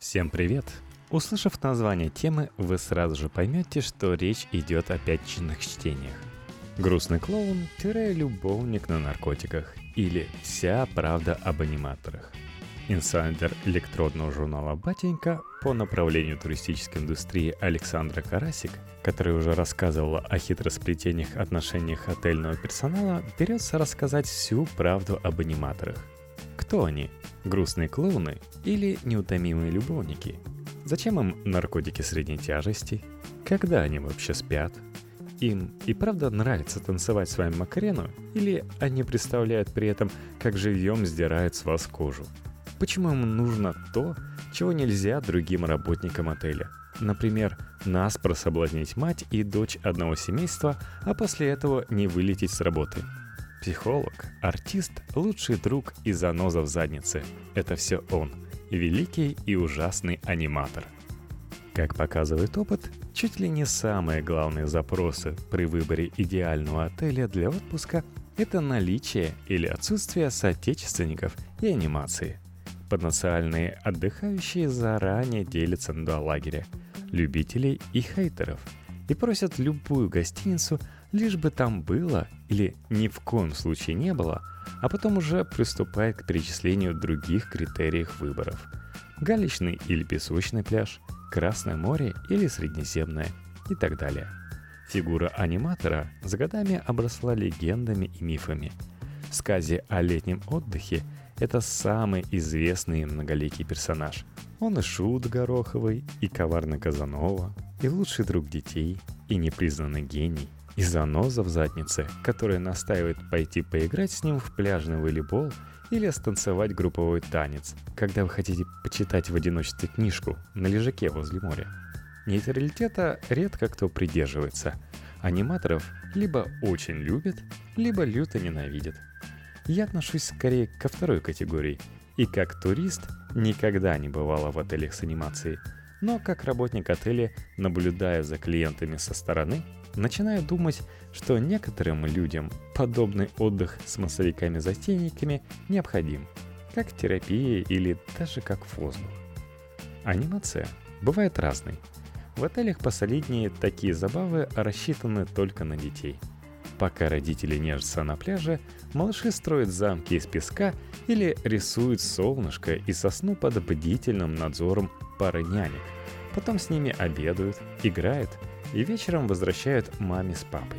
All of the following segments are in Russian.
Всем привет! Услышав название темы, вы сразу же поймете, что речь идет о пятничных чтениях. Грустный клоун – любовник на наркотиках или вся правда об аниматорах. Инсайдер электродного журнала «Батенька» по направлению туристической индустрии Александра Карасик, который уже рассказывала о хитросплетениях отношениях отельного персонала, берется рассказать всю правду об аниматорах. Кто они? Грустные клоуны или неутомимые любовники? Зачем им наркотики средней тяжести? Когда они вообще спят? Им и правда нравится танцевать с вами Макарену? Или они представляют при этом, как живьем сдирают с вас кожу? Почему им нужно то, чего нельзя другим работникам отеля? Например, нас прособлазнить мать и дочь одного семейства, а после этого не вылететь с работы – Психолог, артист, лучший друг и заноза в заднице. Это все он. Великий и ужасный аниматор. Как показывает опыт, чуть ли не самые главные запросы при выборе идеального отеля для отпуска – это наличие или отсутствие соотечественников и анимации. Потенциальные отдыхающие заранее делятся на два лагеря – любителей и хейтеров – и просят любую гостиницу – лишь бы там было или ни в коем случае не было, а потом уже приступает к перечислению других критериев выборов. Галечный или песочный пляж, Красное море или Среднеземное и так далее. Фигура аниматора с годами обросла легендами и мифами. В сказе о летнем отдыхе это самый известный многоликий персонаж. Он и шут Гороховый, и коварный Казанова, и лучший друг детей, и непризнанный гений – и заноза в заднице, которая настаивает пойти поиграть с ним в пляжный волейбол или станцевать групповой танец, когда вы хотите почитать в одиночестве книжку на лежаке возле моря. Нейтралитета редко кто придерживается. Аниматоров либо очень любят, либо люто ненавидят. Я отношусь скорее ко второй категории. И как турист никогда не бывала в отелях с анимацией. Но как работник отеля, наблюдая за клиентами со стороны, начинаю думать, что некоторым людям подобный отдых с массовиками-затейниками необходим, как терапия или даже как воздух. Анимация бывает разной. В отелях посолиднее такие забавы рассчитаны только на детей. Пока родители нежатся на пляже, малыши строят замки из песка или рисуют солнышко и сосну под бдительным надзором пары нянек. Потом с ними обедают, играют – и вечером возвращают маме с папой.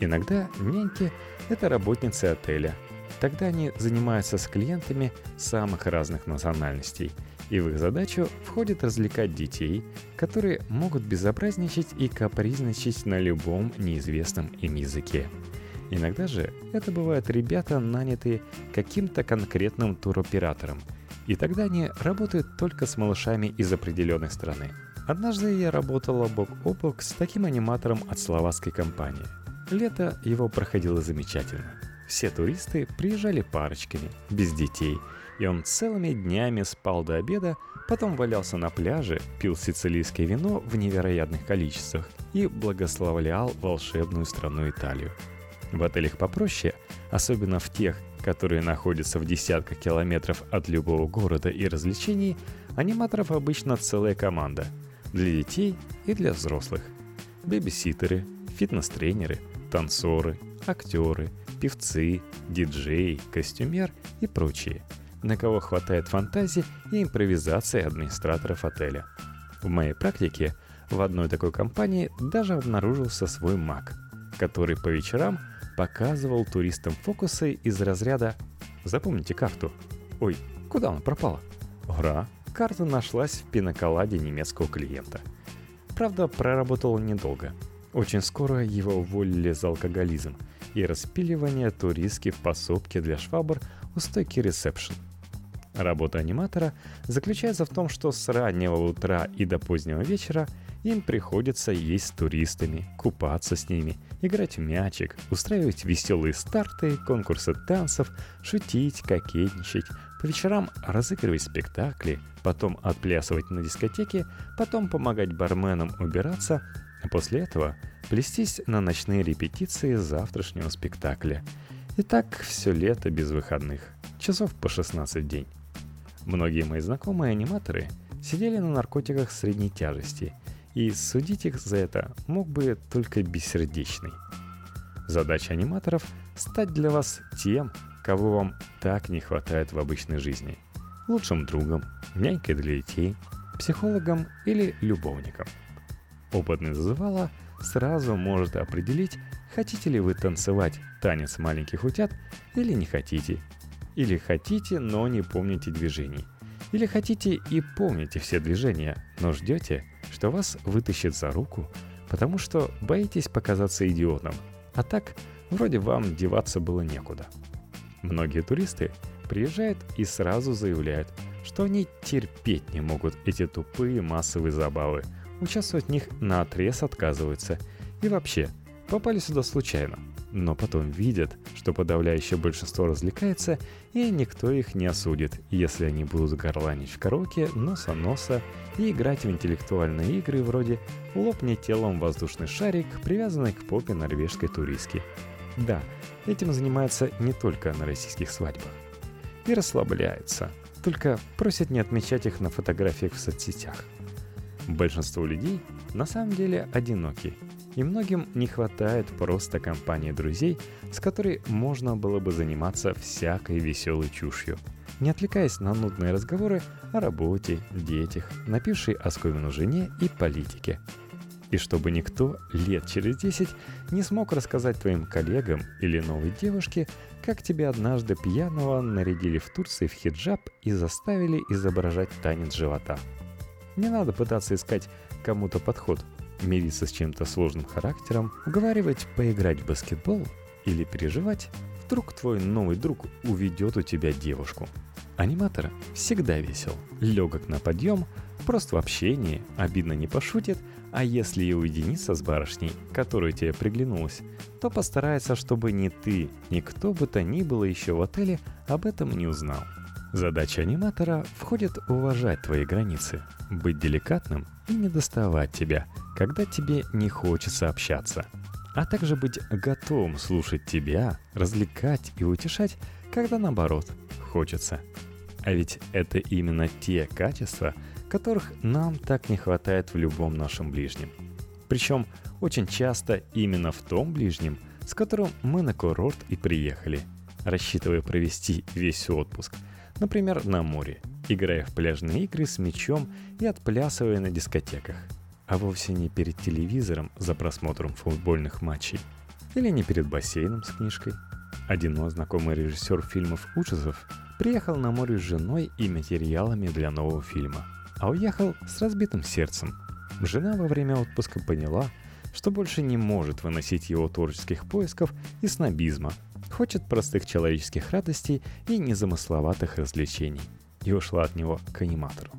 Иногда няньки – это работницы отеля. Тогда они занимаются с клиентами самых разных национальностей, и в их задачу входит развлекать детей, которые могут безобразничать и капризничать на любом неизвестном им языке. Иногда же это бывают ребята, нанятые каким-то конкретным туроператором, и тогда они работают только с малышами из определенной страны – Однажды я работала бок о бок с таким аниматором от словацкой компании. Лето его проходило замечательно. Все туристы приезжали парочками, без детей, и он целыми днями спал до обеда, потом валялся на пляже, пил сицилийское вино в невероятных количествах и благословлял волшебную страну Италию. В отелях попроще, особенно в тех, которые находятся в десятках километров от любого города и развлечений, аниматоров обычно целая команда – для детей и для взрослых. Бэбиситеры, фитнес-тренеры, танцоры, актеры, певцы, диджеи, костюмер и прочие, на кого хватает фантазии и импровизации администраторов отеля. В моей практике в одной такой компании даже обнаружился свой маг, который по вечерам показывал туристам фокусы из разряда «Запомните карту». «Ой, куда она пропала?» «Ура, карта нашлась в пиноколаде немецкого клиента. Правда, проработал он недолго. Очень скоро его уволили за алкоголизм и распиливание туристки в пособке для швабр у стойки ресепшн. Работа аниматора заключается в том, что с раннего утра и до позднего вечера им приходится есть с туристами, купаться с ними, играть в мячик, устраивать веселые старты, конкурсы танцев, шутить, кокетничать, вечерам разыгрывать спектакли, потом отплясывать на дискотеке, потом помогать барменам убираться, а после этого плестись на ночные репетиции завтрашнего спектакля. И так все лето без выходных, часов по 16 в день. Многие мои знакомые аниматоры сидели на наркотиках средней тяжести, и судить их за это мог бы только бессердечный. Задача аниматоров — стать для вас тем, кого вам так не хватает в обычной жизни. Лучшим другом, нянькой для детей, психологом или любовником. Опытный зазывала сразу может определить, хотите ли вы танцевать танец маленьких утят или не хотите. Или хотите, но не помните движений. Или хотите и помните все движения, но ждете, что вас вытащит за руку, потому что боитесь показаться идиотом – а так, вроде вам деваться было некуда. Многие туристы приезжают и сразу заявляют, что они терпеть не могут эти тупые массовые забавы, участвовать в них на отрез отказываются и вообще попали сюда случайно. Но потом видят, что подавляющее большинство развлекается, и никто их не осудит, если они будут горланить в караоке носа-носа и играть в интеллектуальные игры вроде «Лопни телом воздушный шарик», привязанный к попе норвежской туристки. Да, этим занимаются не только на российских свадьбах. И расслабляются, только просят не отмечать их на фотографиях в соцсетях. Большинство людей на самом деле одиноки, и многим не хватает просто компании друзей, с которой можно было бы заниматься всякой веселой чушью – не отвлекаясь на нудные разговоры о работе, детях, напившей оскомину жене и политике. И чтобы никто лет через 10 не смог рассказать твоим коллегам или новой девушке, как тебя однажды пьяного нарядили в Турции в хиджаб и заставили изображать танец живота. Не надо пытаться искать кому-то подход, мириться с чем-то сложным характером, уговаривать поиграть в баскетбол или переживать, вдруг твой новый друг уведет у тебя девушку – Аниматор всегда весел, легок на подъем, прост в общении, обидно не пошутит, а если и уединиться с барышней, которая тебе приглянулась, то постарается, чтобы ни ты, ни кто бы то ни было еще в отеле об этом не узнал. Задача аниматора входит уважать твои границы, быть деликатным и не доставать тебя, когда тебе не хочется общаться, а также быть готовым слушать тебя, развлекать и утешать, когда наоборот хочется. А ведь это именно те качества, которых нам так не хватает в любом нашем ближнем. Причем очень часто именно в том ближнем, с которым мы на курорт и приехали, рассчитывая провести весь отпуск, например, на море, играя в пляжные игры с мячом и отплясывая на дискотеках, а вовсе не перед телевизором за просмотром футбольных матчей или не перед бассейном с книжкой. Один мой знакомый режиссер фильмов ужасов Приехал на море с женой и материалами для нового фильма, а уехал с разбитым сердцем. Жена во время отпуска поняла, что больше не может выносить его творческих поисков и снобизма, хочет простых человеческих радостей и незамысловатых развлечений, и ушла от него к аниматору.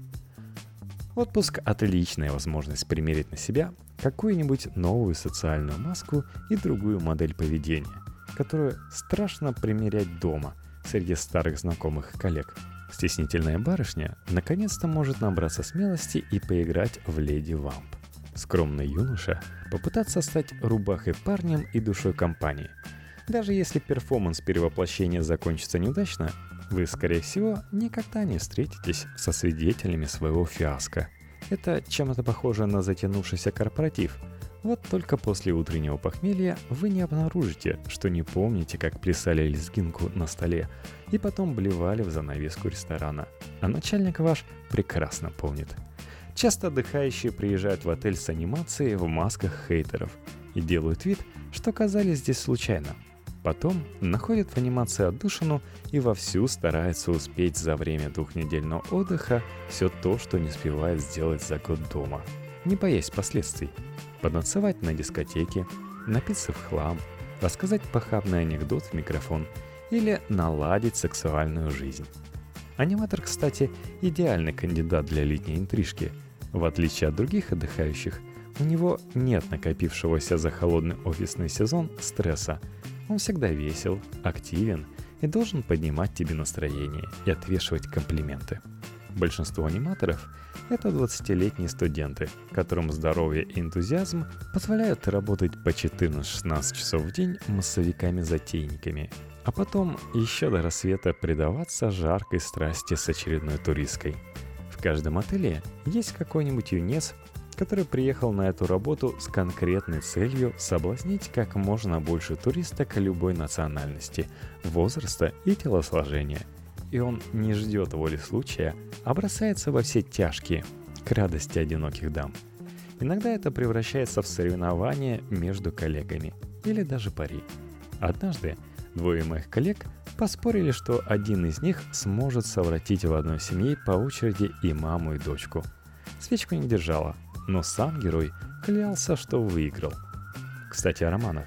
Отпуск – отличная возможность примерить на себя какую-нибудь новую социальную маску и другую модель поведения, которую страшно примерять дома – среди старых знакомых и коллег. Стеснительная барышня наконец-то может набраться смелости и поиграть в Леди Вамп. Скромный юноша попытаться стать рубахой парнем и душой компании. Даже если перформанс перевоплощения закончится неудачно, вы, скорее всего, никогда не встретитесь со свидетелями своего фиаско. Это чем-то похоже на затянувшийся корпоратив – вот только после утреннего похмелья вы не обнаружите, что не помните, как плясали лезгинку на столе и потом блевали в занавеску ресторана. А начальник ваш прекрасно помнит. Часто отдыхающие приезжают в отель с анимацией в масках хейтеров и делают вид, что оказались здесь случайно. Потом находят в анимации отдушину и вовсю стараются успеть за время двухнедельного отдыха все то, что не успевает сделать за год дома, не боясь последствий потанцевать на дискотеке, напиться в хлам, рассказать похабный анекдот в микрофон или наладить сексуальную жизнь. Аниматор, кстати, идеальный кандидат для летней интрижки. В отличие от других отдыхающих, у него нет накопившегося за холодный офисный сезон стресса. Он всегда весел, активен и должен поднимать тебе настроение и отвешивать комплименты. Большинство аниматоров — это 20-летние студенты, которым здоровье и энтузиазм позволяют работать по 14-16 часов в день массовиками-затейниками, а потом еще до рассвета предаваться жаркой страсти с очередной туристкой. В каждом отеле есть какой-нибудь юнец, который приехал на эту работу с конкретной целью соблазнить как можно больше туристок любой национальности, возраста и телосложения. И он не ждет воли случая, а бросается во все тяжкие, к радости одиноких дам. Иногда это превращается в соревнование между коллегами или даже пари. Однажды двое моих коллег поспорили, что один из них сможет совратить в одной семье по очереди и маму, и дочку. Свечку не держала, но сам герой клялся, что выиграл. Кстати, о романах.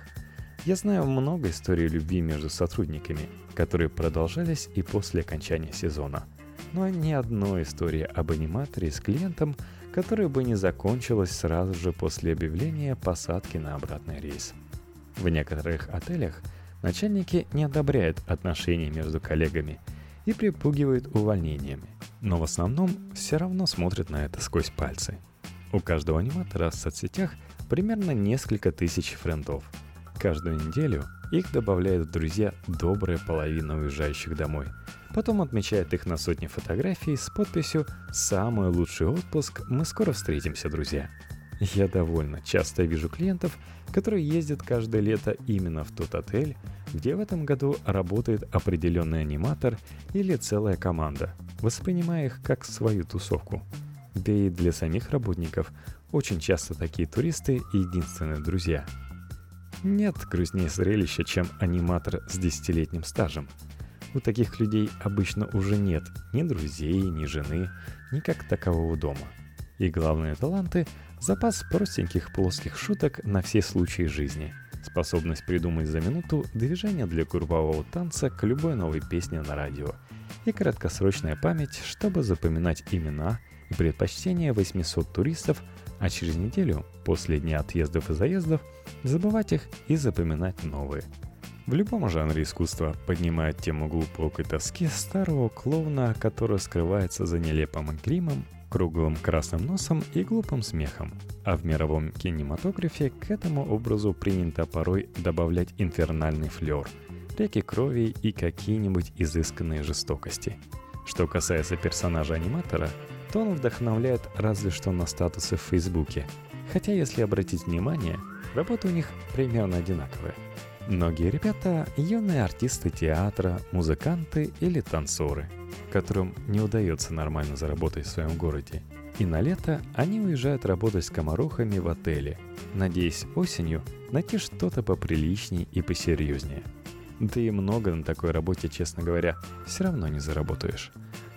Я знаю много историй любви между сотрудниками, которые продолжались и после окончания сезона. Но ни одной истории об аниматоре с клиентом, которая бы не закончилась сразу же после объявления посадки на обратный рейс. В некоторых отелях начальники не одобряют отношения между коллегами и припугивают увольнениями, но в основном все равно смотрят на это сквозь пальцы – у каждого аниматора в соцсетях примерно несколько тысяч френдов. Каждую неделю их добавляют в друзья добрая половина уезжающих домой. Потом отмечают их на сотни фотографий с подписью «Самый лучший отпуск, мы скоро встретимся, друзья». Я довольно часто вижу клиентов, которые ездят каждое лето именно в тот отель, где в этом году работает определенный аниматор или целая команда, воспринимая их как свою тусовку – да и для самих работников очень часто такие туристы – единственные друзья. Нет грустнее зрелища, чем аниматор с десятилетним стажем. У таких людей обычно уже нет ни друзей, ни жены, ни как такового дома. И главные таланты – запас простеньких плоских шуток на все случаи жизни, способность придумать за минуту движение для курвового танца к любой новой песне на радио и краткосрочная память, чтобы запоминать имена – и предпочтение 800 туристов, а через неделю, после дня отъездов и заездов, забывать их и запоминать новые. В любом жанре искусства поднимает тему глубокой тоски старого клоуна, который скрывается за нелепым гримом, круглым красным носом и глупым смехом. А в мировом кинематографе к этому образу принято порой добавлять инфернальный флер, реки крови и какие-нибудь изысканные жестокости. Что касается персонажа-аниматора, то он вдохновляет разве что на статусы в Фейсбуке. Хотя, если обратить внимание, работы у них примерно одинаковые. Многие ребята – юные артисты театра, музыканты или танцоры, которым не удается нормально заработать в своем городе. И на лето они уезжают работать с комарохами в отеле, надеясь осенью найти что-то поприличнее и посерьезнее. Да и много на такой работе, честно говоря, все равно не заработаешь.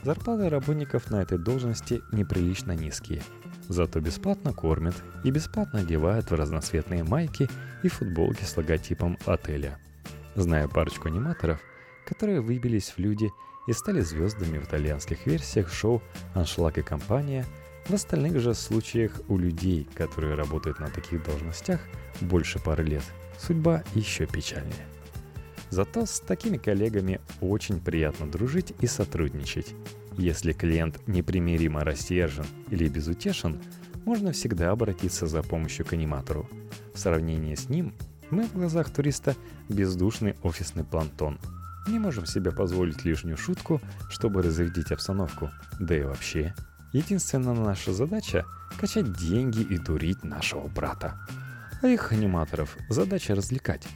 Зарплаты работников на этой должности неприлично низкие. Зато бесплатно кормят и бесплатно одевают в разноцветные майки и футболки с логотипом отеля. Знаю парочку аниматоров, которые выбились в люди и стали звездами в итальянских версиях шоу «Аншлаг и компания», в остальных же случаях у людей, которые работают на таких должностях больше пары лет, судьба еще печальнее. Зато с такими коллегами очень приятно дружить и сотрудничать. Если клиент непримиримо рассержен или безутешен, можно всегда обратиться за помощью к аниматору. В сравнении с ним мы в глазах туриста бездушный офисный плантон. Не можем себе позволить лишнюю шутку, чтобы разрядить обстановку. Да и вообще, единственная наша задача – качать деньги и дурить нашего брата. А их аниматоров задача развлекать.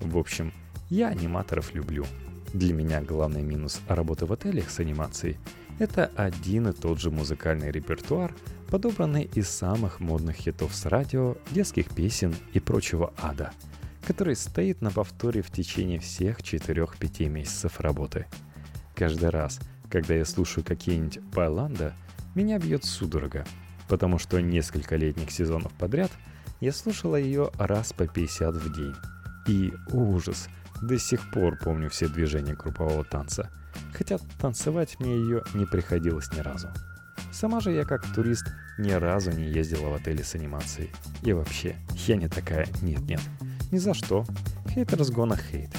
В общем, я аниматоров люблю. Для меня главный минус работы в отелях с анимацией – это один и тот же музыкальный репертуар, подобранный из самых модных хитов с радио, детских песен и прочего ада, который стоит на повторе в течение всех 4-5 месяцев работы. Каждый раз, когда я слушаю какие-нибудь Байланда, меня бьет судорога, потому что несколько летних сезонов подряд я слушала ее раз по 50 в день. И ужас – до сих пор помню все движения группового танца, хотя танцевать мне ее не приходилось ни разу. Сама же я как турист ни разу не ездила в отеле с анимацией. И вообще, я не такая, нет-нет. Ни за что. Хейт разгона хейт.